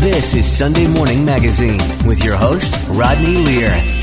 This is Sunday Morning Magazine with your host, Rodney Lear.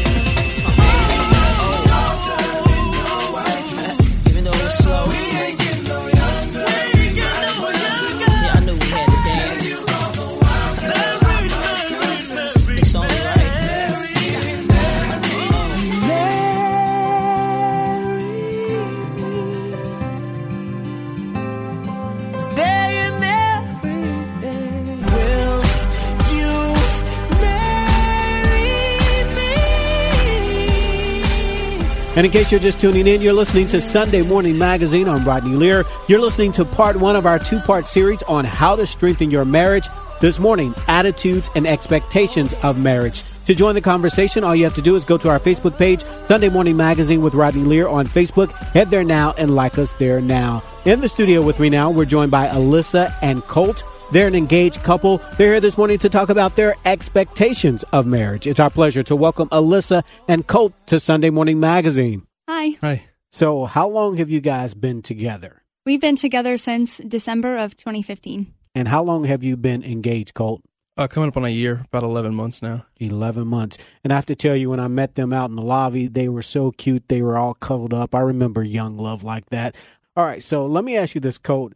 And in case you're just tuning in, you're listening to Sunday Morning Magazine. I'm Rodney Lear. You're listening to part one of our two part series on how to strengthen your marriage. This morning, attitudes and expectations of marriage. To join the conversation, all you have to do is go to our Facebook page, Sunday Morning Magazine with Rodney Lear on Facebook. Head there now and like us there now. In the studio with me now, we're joined by Alyssa and Colt. They're an engaged couple. They're here this morning to talk about their expectations of marriage. It's our pleasure to welcome Alyssa and Colt to Sunday Morning Magazine. Hi. Hi. So, how long have you guys been together? We've been together since December of 2015. And how long have you been engaged, Colt? Uh, coming up on a year, about 11 months now. 11 months. And I have to tell you, when I met them out in the lobby, they were so cute. They were all cuddled up. I remember young love like that. All right, so let me ask you this, Colt.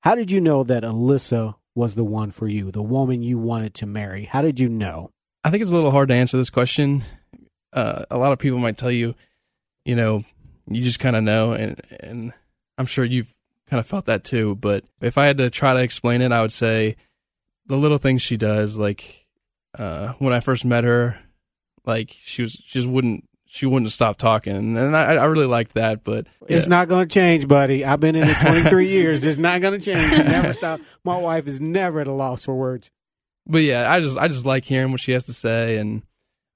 How did you know that Alyssa was the one for you, the woman you wanted to marry? How did you know? I think it's a little hard to answer this question. Uh, a lot of people might tell you, you know, you just kind of know, and and I'm sure you've kind of felt that too. But if I had to try to explain it, I would say the little things she does, like uh, when I first met her, like she was she just wouldn't she wouldn't stop talking, and I, I really liked that. But It's not going to change, buddy. I've been in it 23 years. It's not going to change. It never stop. My wife is never at a loss for words. but yeah, I just I just like hearing what she has to say, and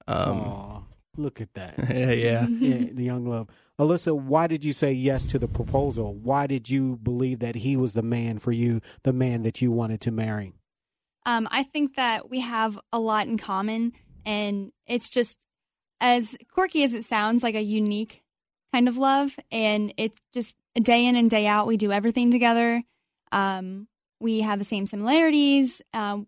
um, Aw, look at that. yeah, yeah. yeah, the young love. Alyssa, why did you say yes to the proposal? Why did you believe that he was the man for you, the man that you wanted to marry? Um, I think that we have a lot in common, and it's just as quirky as it sounds, like a unique kind of love. And it's just day in and day out, we do everything together. Um, we have the same similarities. Um,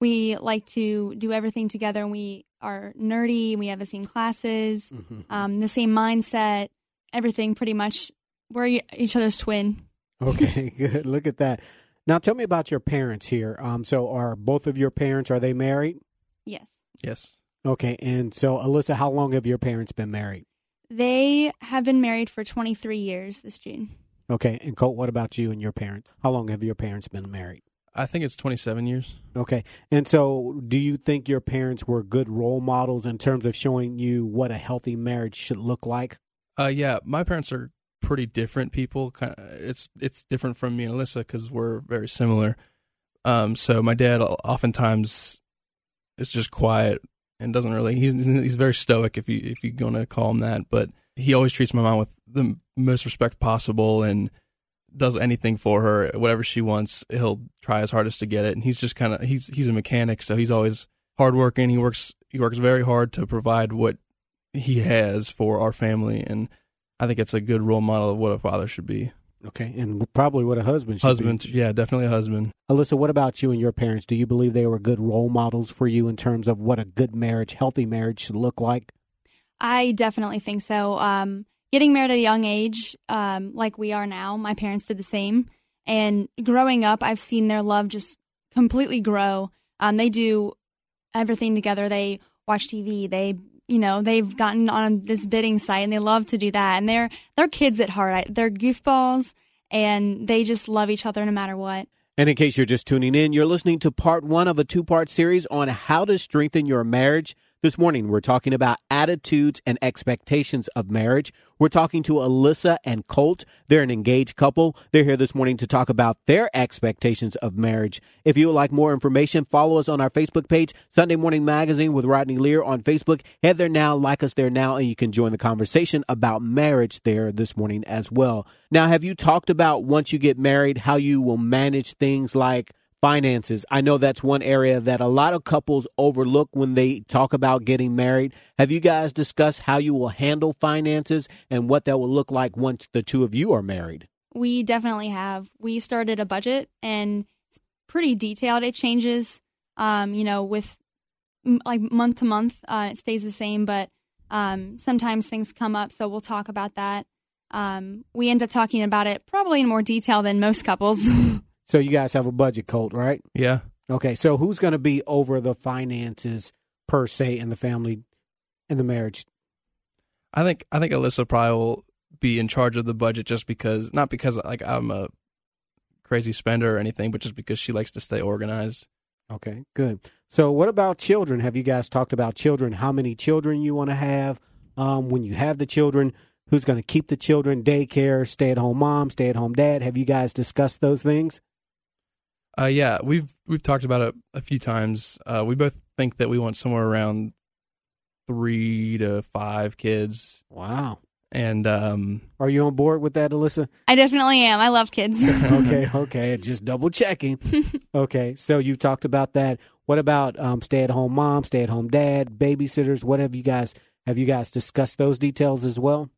we like to do everything together, and we are nerdy. We have the same classes, um, the same mindset, everything pretty much. We're each other's twin. Okay, good. Look at that. Now, tell me about your parents here. Um, so, are both of your parents are they married? Yes. Yes. Okay, and so Alyssa, how long have your parents been married? They have been married for 23 years this June. Okay, and Colt, what about you and your parents? How long have your parents been married? I think it's 27 years. Okay, and so do you think your parents were good role models in terms of showing you what a healthy marriage should look like? Uh, yeah, my parents are pretty different people. Kind of, it's it's different from me and Alyssa because we're very similar. Um, so my dad oftentimes is just quiet and doesn't really. He's he's very stoic if you if you're gonna call him that. But he always treats my mom with the most respect possible and does anything for her, whatever she wants. He'll try his hardest to get it. And he's just kind of he's he's a mechanic, so he's always hardworking. He works he works very hard to provide what he has for our family, and I think it's a good role model of what a father should be. Okay, and probably what a husband should Husband, be. yeah, definitely a husband. Alyssa, what about you and your parents? Do you believe they were good role models for you in terms of what a good marriage, healthy marriage should look like? I definitely think so. Um, getting married at a young age, um, like we are now, my parents did the same. And growing up, I've seen their love just completely grow. Um, they do everything together. They watch TV. They, you know, they've gotten on this bidding site, and they love to do that. And they're they're kids at heart. They're goofballs, and they just love each other no matter what. And in case you're just tuning in, you're listening to part one of a two part series on how to strengthen your marriage. This morning, we're talking about attitudes and expectations of marriage. We're talking to Alyssa and Colt. They're an engaged couple. They're here this morning to talk about their expectations of marriage. If you would like more information, follow us on our Facebook page, Sunday Morning Magazine with Rodney Lear on Facebook. Head there now, like us there now, and you can join the conversation about marriage there this morning as well. Now, have you talked about once you get married, how you will manage things like finances. I know that's one area that a lot of couples overlook when they talk about getting married. Have you guys discussed how you will handle finances and what that will look like once the two of you are married? We definitely have. We started a budget and it's pretty detailed. It changes Um, you know, with like month to month, uh, it stays the same, but um, sometimes things come up, so we'll talk about that. Um, we end up talking about it probably in more detail than most couples. So you guys have a budget, Colt, right? Yeah. Okay. So who's going to be over the finances per se in the family, in the marriage? I think I think Alyssa probably will be in charge of the budget just because not because like I'm a crazy spender or anything, but just because she likes to stay organized. Okay, good. So, what about children? Have you guys talked about children? How many children you want to have? Um, when you have the children, who's going to keep the children? Daycare, stay at home mom, stay at home dad. Have you guys discussed those things? Uh, yeah, we've we've talked about it a few times. Uh, we both think that we want somewhere around three to five kids, Wow. and um, Are you on board with that, Alyssa? I definitely am. I love kids. okay, okay. Just double checking. Okay, so you talked about that. What about um, stay at home mom, stay at home dad, babysitters? What have you guys have you guys discussed those details as well?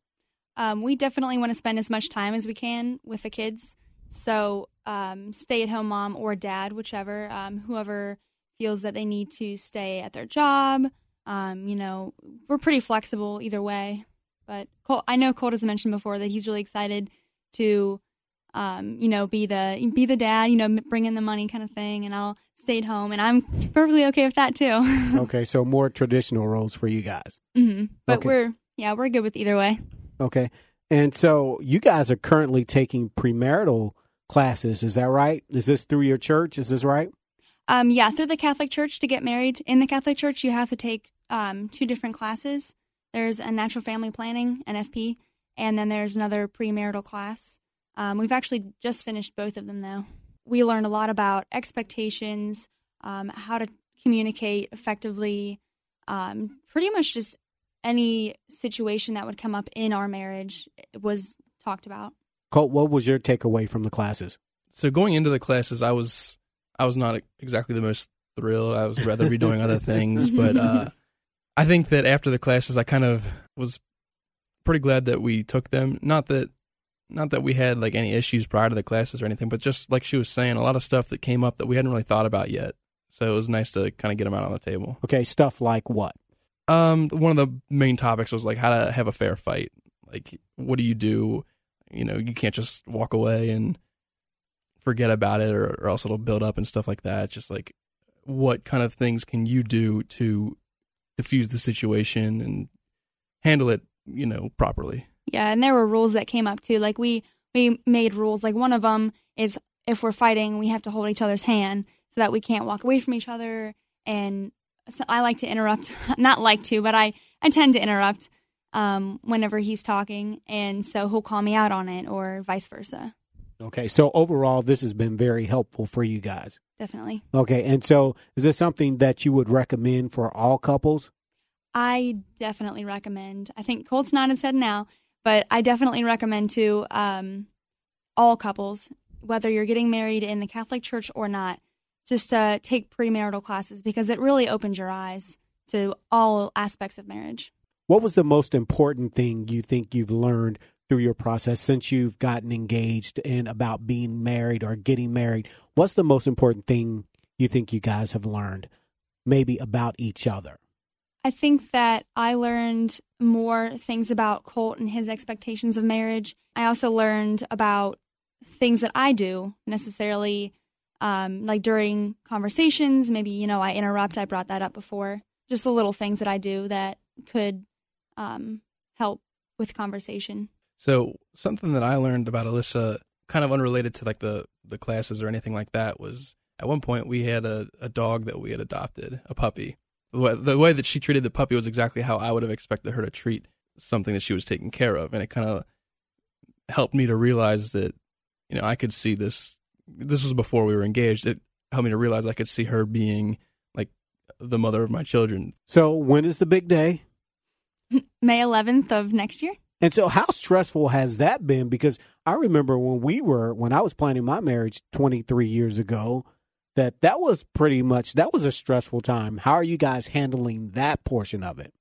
Um, we definitely want to spend as much time as we can with the kids. So, um, stay at home mom or dad, whichever, um, whoever feels that they need to stay at their job. Um, you know, we're pretty flexible either way. But Cole, I know Colt has mentioned before that he's really excited to, um, you know, be the be the dad, you know, bring in the money kind of thing, and I'll stay at home, and I'm perfectly okay with that too. Okay, so more traditional roles for you guys. Mm-hmm. But Okay. we're yeah, we're good with either way. Okay. And so you guys are currently taking premarital classes, is that right? Is this through your church? Is this right? Um, yeah, through the Catholic Church to get married in the Catholic Church, you have to take um, two different classes. There's a natural family planning (NFP), and then there's another premarital class. Um, we've actually just finished both of them though. We learned a lot about expectations, um, how to communicate effectively, um, pretty much just any situation that would come up in our marriage was talked about. Colt, what was your takeaway from the classes? so going into the classes, I was I was not exactly the most thrilled. I was rather be doing other things, but uh, I think that after the classes, I kind of was pretty glad that we took them. Not that not that we had like any issues prior to the classes or anything, but just like she was saying, a lot of stuff that came up that we hadn't really thought about yet. So it was nice to kind of get them out on the table. Okay, stuff like what? Um, one of the main topics was like how to have a fair fight. Like, what do you do? You know, you can't just walk away and forget about it, or, or else it'll build up and stuff like that. Just like, what kind of things can you do to diffuse the situation and handle it, you know, properly? Yeah, and there were rules that came up too. Like we we made rules. Like one of them is if we're fighting, we have to hold each other's hand so that we can't walk away from each other. And so I like to interrupt, not like to, but I I tend to interrupt um, whenever he's talking, and so he'll call me out on it, or vice versa. Okay, so overall, this has been very helpful for you guys. Definitely, Okay, and so is this something that you would recommend for all couples? I definitely recommend. I think Colt's not his head now, but I definitely recommend to um, all couples, whether you're getting married in the Catholic Church or not, just uh, take premarital classes because it really opens your eyes to all aspects of marriage. What was the most important thing you think you've learned through your process since you've gotten engaged and about being married or getting married? What's the most important thing you think you guys have learned, maybe about each other? I think that I learned more things about Colt and his expectations of marriage. I also learned about things that I do necessarily, um, like during conversations. Maybe, you know, I interrupt. I brought that up before. Just the little things that I do that could um, help with conversation. So something that I learned about Alyssa, kind of unrelated to like the the classes or anything like that, was at one point we had a, a dog that we had adopted, a puppy. The way, the way that she treated the puppy was exactly how I would have expected her to treat something that she was taking care of, and it kind of helped me to realize that you know I could see this. This was before we were engaged. It helped me to realize I could see her being like the mother of my children. So, when is the big day? May 11th of next year. And so, how stressful has that been? Because I remember when we were, when I was planning my marriage 23 years ago, that that was pretty much, that was a stressful time. How are you guys handling that portion of it?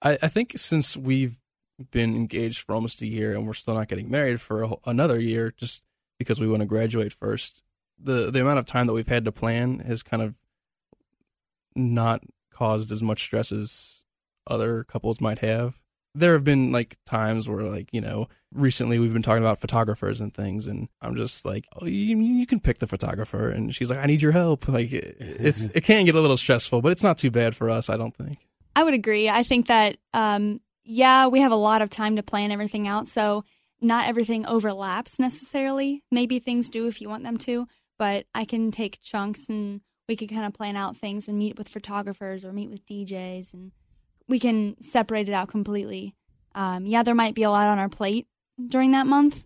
I, I think since we've been engaged for almost a year and we're still not getting married for a, another year, just because we want to graduate first, the the amount of time that we've had to plan has kind of not caused as much stress as other couples might have. There have been like times where like, you know, recently we've been talking about photographers and things and I'm just like, "Oh, you, you can pick the photographer." And she's like, "I need your help." Like it, it's it can get a little stressful, but it's not too bad for us, I don't think. I would agree. I think that, um, yeah, we have a lot of time to plan everything out. So not everything overlaps necessarily. Maybe things do if you want them to, but I can take chunks and we can kind of plan out things and meet with photographers or meet with DJs and we can separate it out completely. Um, yeah, there might be a lot on our plate during that month,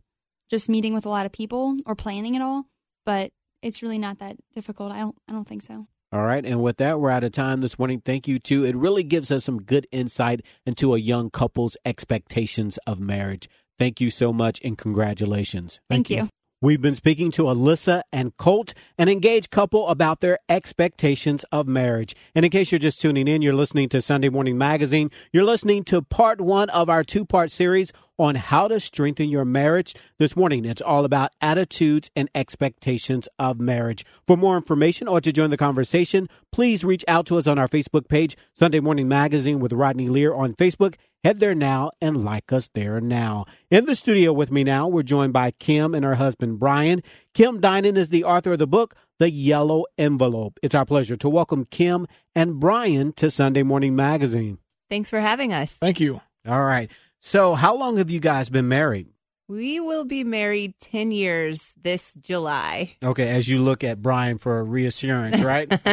just meeting with a lot of people or planning it all, but it's really not that difficult. I don't, I don't think so. All right. And with that, we're out of time this morning. Thank you, too. It really gives us some good insight into a young couple's expectations of marriage. Thank you so much and congratulations. Thank, you. We've been speaking to Alyssa and Colt, an engaged couple, about their expectations of marriage. And in case you're just tuning in, you're listening to Sunday Morning Magazine. You're listening to part one of our two part series on how to strengthen your marriage. This morning, it's all about attitudes and expectations of marriage. For more information or to join the conversation, please reach out to us on our Facebook page, Sunday Morning Magazine with Rodney Lear on Facebook. Head there now and like us there now. In the studio with me now, we're joined by Kim and her husband Brian. Kim Dinan is the author of the book, The Yellow Envelope. It's our pleasure to welcome Kim and Brian to Sunday Morning Magazine. Thanks for having us. Thank you. All right. So, how long have you guys been married? We will be married 10 years this July. Okay, as you look at Brian for a reassurance, right?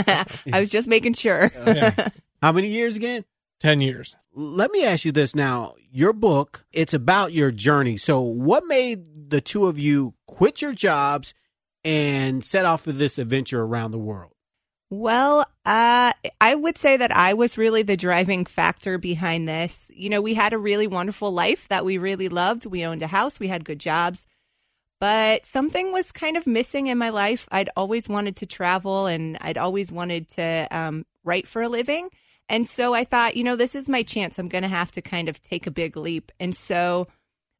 I was just making sure. Yeah. how many years again? 10 years. Let me ask you this now. Your book, it's about your journey. So, what made the two of you quit your jobs and set off for this adventure around the world? Well, uh, I would say that I was really the driving factor behind this. You know, we had a really wonderful life that we really loved. We owned a house, we had good jobs, but something was kind of missing in my life. I'd always wanted to travel and I'd always wanted to um, write for a living. And so I thought, you know, this is my chance. I'm going to have to kind of take a big leap. And so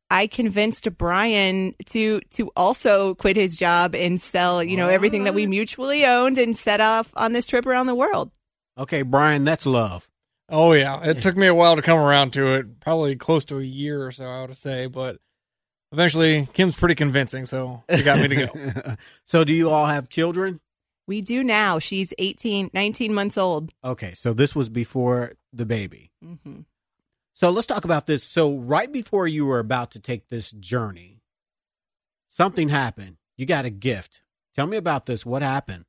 I convinced Brian to to also quit his job and sell, you know, everything that we mutually owned and set off on this trip around the world. Okay, Brian, that's love. Oh, yeah. It took me a while to come around to it, probably close to a year or so, I would say. But eventually, Kim's pretty convincing, so she got me to go. so, do you all have children? We do now. She's 18, 19 months old. Okay, so this was before the baby. hmm So let's talk about this. So right before you were about to take this journey, something happened. You got a gift. Tell me about this. What happened?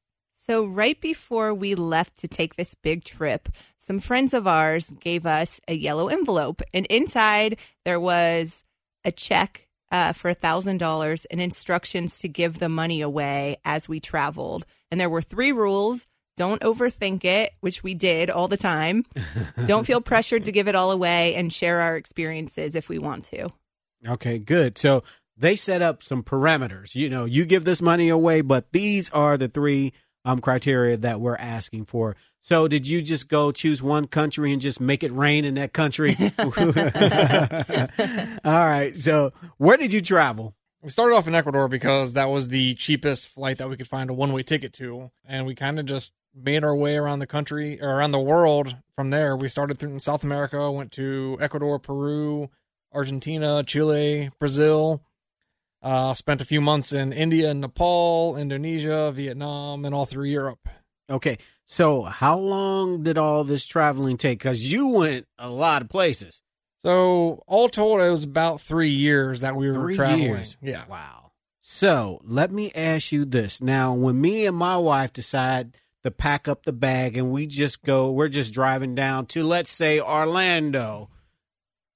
So, right before we left to take this big trip, some friends of ours gave us a yellow envelope, and inside there was a check uh, for a thousand dollars and instructions to give the money away as we traveled. And there were three rules: don't overthink it, which we did all the time. don't feel pressured to give it all away, and share our experiences if we want to. Okay, good. So they set up some parameters. You know, you give this money away, but these are the three um criteria that we're asking for. So did you just go choose one country and just make it rain in that country? All right. So where did you travel? we started off in Ecuador because that was the cheapest flight that we could find a one way ticket to. And we kind of just made our way around the country or around the world from there. We started through in South America, went to Ecuador, Peru, Argentina, Chile, Brazil. Uh, spent a few months in India, and Nepal, Indonesia, Vietnam, and all through Europe. Okay. So how long did all this traveling take? Because you went a lot of places. So all told, it was about three years that we were Three traveling. years. Yeah. Wow. So let me ask you this. Now, when me and my wife decide to pack up the bag and we just go, we're just driving down to, let's say, Orlando,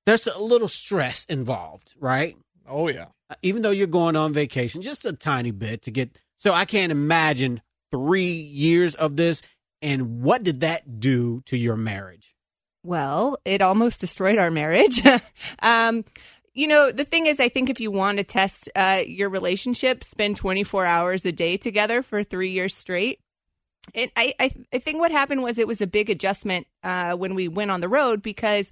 there's a little stress involved, right? Oh yeah. Uh, Even though you're going on vacation, just a tiny bit to get. So I can't imagine three years of this. And what did that do to your marriage? Well, it almost destroyed our marriage. um, you know, the thing is, I think if you want to test uh, your relationship, spend 24 hours a day together for three years straight. And I, I, I think what happened was it was a big adjustment uh, when we went on the road because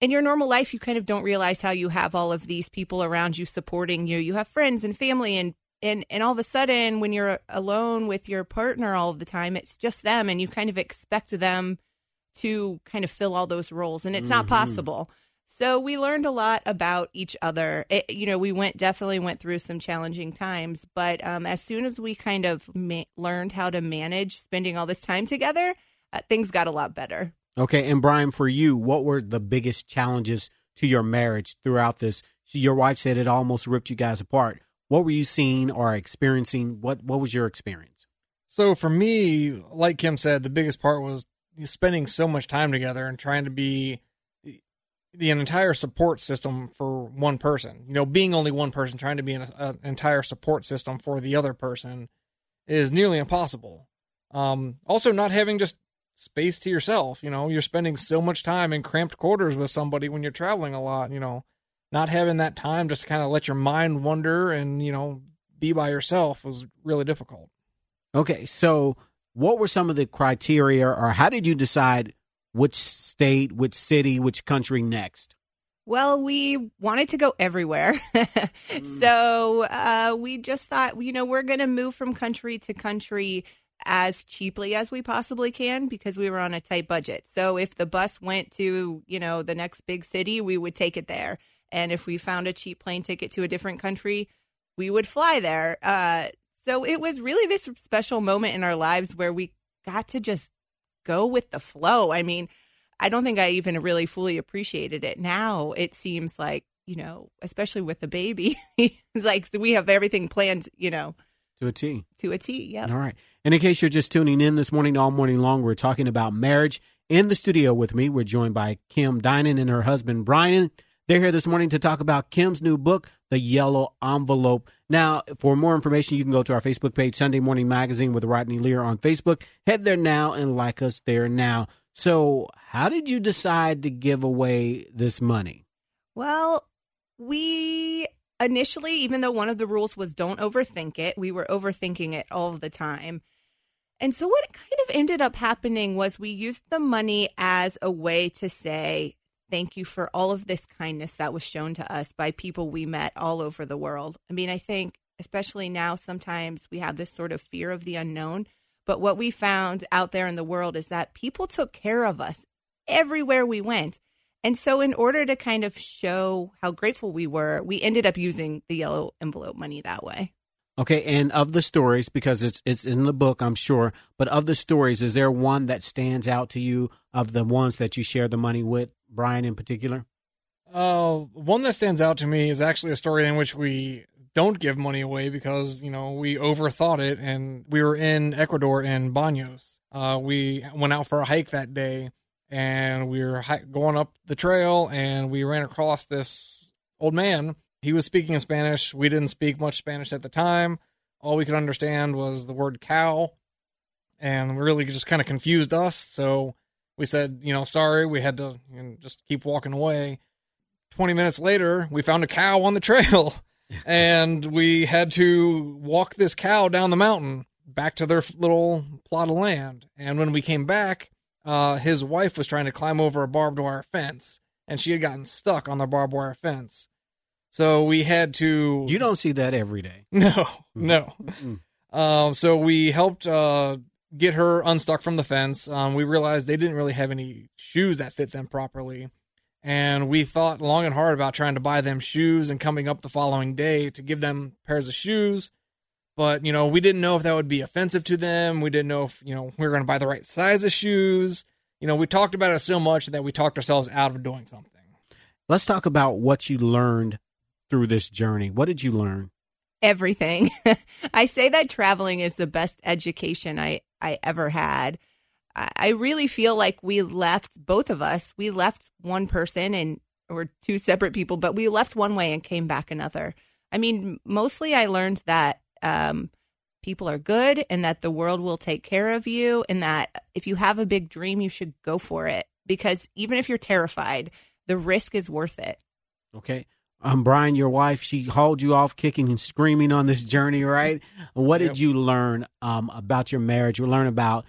in your normal life, you kind of don't realize how you have all of these people around you supporting you. You have friends and family and and and all of a sudden when you're alone with your partner all of the time it's just them and you kind of expect them to kind of fill all those roles and it's not possible so we learned a lot about each other it, you know we went definitely went through some challenging times but um, as soon as we kind of ma- learned how to manage spending all this time together uh, things got a lot better Okay, and Brian, for you, what were the biggest challenges to your marriage throughout this? Your wife said it almost ripped you guys apart. What were you seeing or experiencing? What What was your experience? So for me, like Kim said, the biggest part was spending so much time together and trying to be the- entire support system for one person. You know, being only one person, trying to be an, an entire support system for the other person is nearly impossible. Um, also, not having just space to yourself. You know, you're spending so much time in cramped quarters with somebody when you're traveling a lot. You know, not having that time just to kind of let your mind wander and you know be by yourself was really difficult. Okay, so what were some of the criteria, or how did you decide which state, which city, which country next? Well, we wanted to go everywhere. so uh, we just thought, you know, we're going to move from country to country as cheaply as we possibly can because we were on a tight budget. So if the bus went to, you know, the next big city, we would take it there. And if we found a cheap plane ticket to a different country, we would fly there. Uh, so it was really this special moment in our lives where we got to just go with the flow. I mean, I don't think I even really fully appreciated it. Now it seems like, you know, especially with the baby, it's like we have everything planned, you know, To a T. to a T. Yeah. All right. And in case you're just tuning in this morning, all morning long, we're talking about marriage. In the studio with me, we're joined by Kim Dinan and her husband, Brian. They're here this morning to talk about Kim's new book, The Yellow Envelope. Now, for more information, you can go to our Facebook page, Sunday Morning Magazine with Rodney Lear on Facebook. Head there now and like us there now. So, how did you decide to give away this money? Well, we initially, even though one of the rules was don't overthink it, we were overthinking it all the time. And so, what kind of ended up happening was we used the money as a way to say, Thank you for all of this kindness that was shown to us by people we met all over the world. I mean, I think, especially now, sometimes we have this sort of fear of the unknown. But what we found out there in the world is that people took care of us everywhere we went. And so, in order to kind of show how grateful we were, we ended up using the yellow envelope money that way. Okay, and of the stories, because it's it's in the book, I'm sure. But of the stories, is there one that stands out to you of the ones that you share the money with, Brian in particular? Uh, one that stands out to me is actually a story in which we don't give money away because you know we overthought it, and we were in Ecuador in Banos. Uh, we went out for a hike that day, and we were going up the trail, and we ran across this old man. He was speaking in Spanish. We didn't speak much Spanish at the time. All we could understand was the word cow, and really just kind of confused us. So we said, you know, sorry. We had to you know, just keep walking away. 20 minutes later, we found a cow on the trail and we had to walk this cow down the mountain back to their little plot of land. And when we came back, uh, his wife was trying to climb over a barbed wire fence and she had gotten stuck on the barbed wire fence. So we had to. You don't see that every day. No, no. Mm. Um, so we helped uh, get her unstuck from the fence. Um, we realized they didn't really have any shoes that fit them properly. And we thought long and hard about trying to buy them shoes and coming up the following day to give them pairs of shoes. But, you know, we didn't know if that would be offensive to them. We didn't know if, you know, we were going to buy the right size of shoes. You know, we talked about it so much that we talked ourselves out of doing something. Let's talk about what you learned through this journey. What did you learn? Everything. I say that traveling is the best education I, I ever had. I I really feel like we left both of us. We left one person and or two separate people, but we left one way and came back another. I mean, mostly I learned that um, people are good and that the world will take care of you, and that if you have a big dream, you should go for it because even if you're terrified, the risk is worth it. Okay. Um, Brian, your wife, she hauled you off kicking and screaming on this journey, right? What did you learn um, about your marriage? You learn about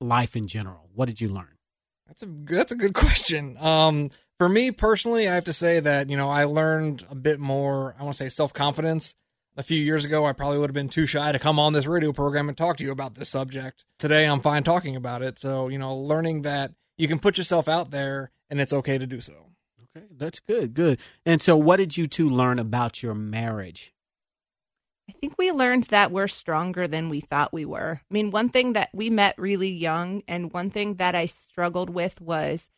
life in general. What did you learn? That's a that's a good question. Um, for me personally, I have to say that you know I learned a bit more. I want to say self confidence. A few years ago, I probably would have been too shy to come on this radio program and talk to you about this subject. Today, I'm fine talking about it. So, you know, learning that you can put yourself out there and it's okay to do so. Okay, that's good, good. And so, what did you two learn about your marriage? I think we learned that we're stronger than we thought we were. I mean, one thing that we met really young, and one thing that I struggled with was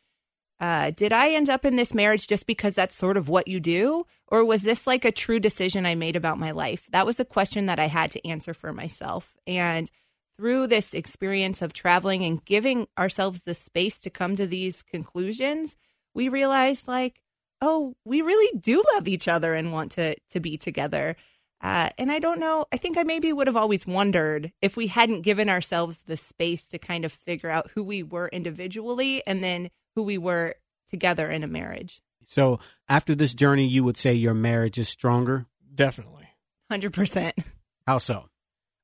uh, did I end up in this marriage just because that's sort of what you do? Or was this like a true decision I made about my life? That was a question that I had to answer for myself. And through this experience of traveling and giving ourselves the space to come to these conclusions, we realized like, oh, we really do love each other and want to to be together. Uh, and I don't know. I think I maybe would have always wondered if we hadn't given ourselves the space to kind of figure out who we were individually and then who we were together in a marriage. So, after this journey, you would say your marriage is stronger? Definitely. 100%. How so?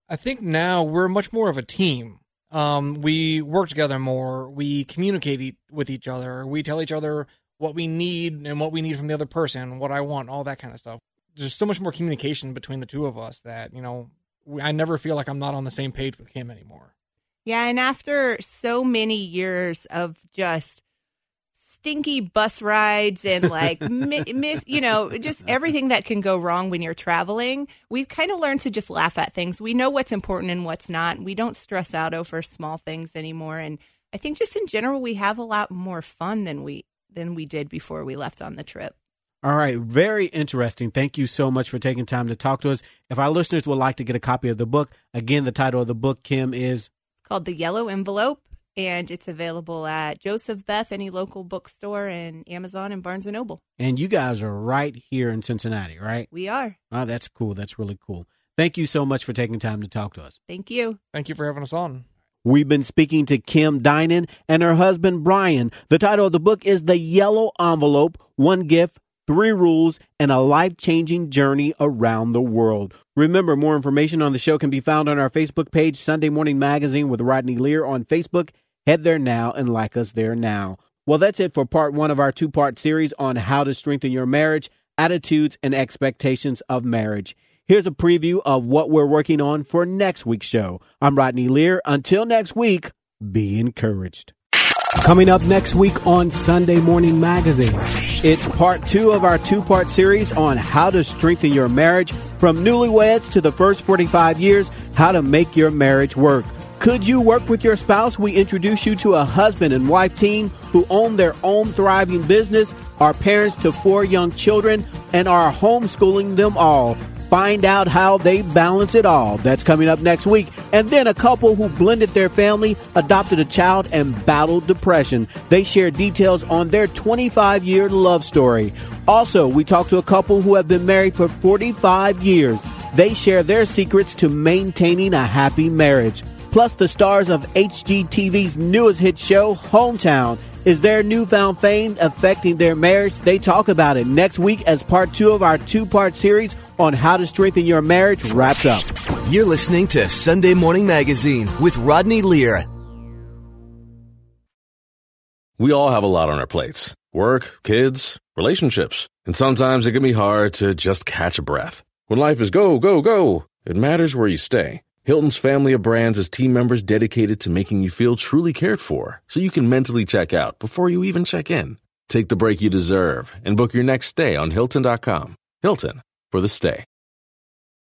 I think now we're much more of a team. Um, we work together more. We communicate e- with each other. We tell each other what we need and what we need from the other person, what I want, all that kind of stuff. There's so much more communication between the two of us that, you know, we, I never feel like I'm not on the same page with him anymore. Yeah, and after so many years of just stinky bus rides and like mi- miss, you know, just everything that can go wrong when you're traveling, we've kind of learned to just laugh at things. We know what's important and what's not. We don't stress out over small things anymore, and I think just in general we have a lot more fun than we than we did before we left on the trip. All right, very interesting. Thank you so much for taking time to talk to us. If our listeners would like to get a copy of the book, again, the title of the book, Kim, is It's called The Yellow Envelope and it's available at Joseph Beth, any local bookstore, and Amazon and Barnes and Noble. And you guys are right here in Cincinnati, right? We are. Oh, that's cool. That's really cool. Thank you so much for taking time to talk to us. Thank you. Thank you for having us on. We've been speaking to Kim Dinan and her husband Brian. The title of the book is The Yellow Envelope One Gift, Three Rules, and a Life Changing Journey Around the World. Remember, more information on the show can be found on our Facebook page, Sunday Morning Magazine with Rodney Lear on Facebook. Head there now and like us there now. Well, that's it for part one of our two part series on how to strengthen your marriage, attitudes, and expectations of marriage. Here's a preview of what we're working on for next week's show. I'm Rodney Lear. Until next week, be encouraged. Coming up next week on Sunday Morning Magazine, it's part two of our two part series on how to strengthen your marriage from newlyweds to the first 45 years, how to make your marriage work. Could you work with your spouse? We introduce you to a husband and wife team who own their own thriving business, are parents to four young children, and are homeschooling them all. Find out how they balance it all. That's coming up next week. And then a couple who blended their family, adopted a child, and battled depression. They share details on their 25 year love story. Also, we talk to a couple who have been married for 45 years. They share their secrets to maintaining a happy marriage. Plus, the stars of HGTV's newest hit show, Hometown. Is their newfound fame affecting their marriage? They talk about it next week as part two of our two part series on how to strengthen your marriage wraps up. You're listening to Sunday Morning Magazine with Rodney Lear. We all have a lot on our plates work, kids, relationships, and sometimes it can be hard to just catch a breath. When life is go, go, go, it matters where you stay. Hilton's family of brands has team members dedicated to making you feel truly cared for so you can mentally check out before you even check in. Take the break you deserve and book your next stay on Hilton.com. Hilton for the stay.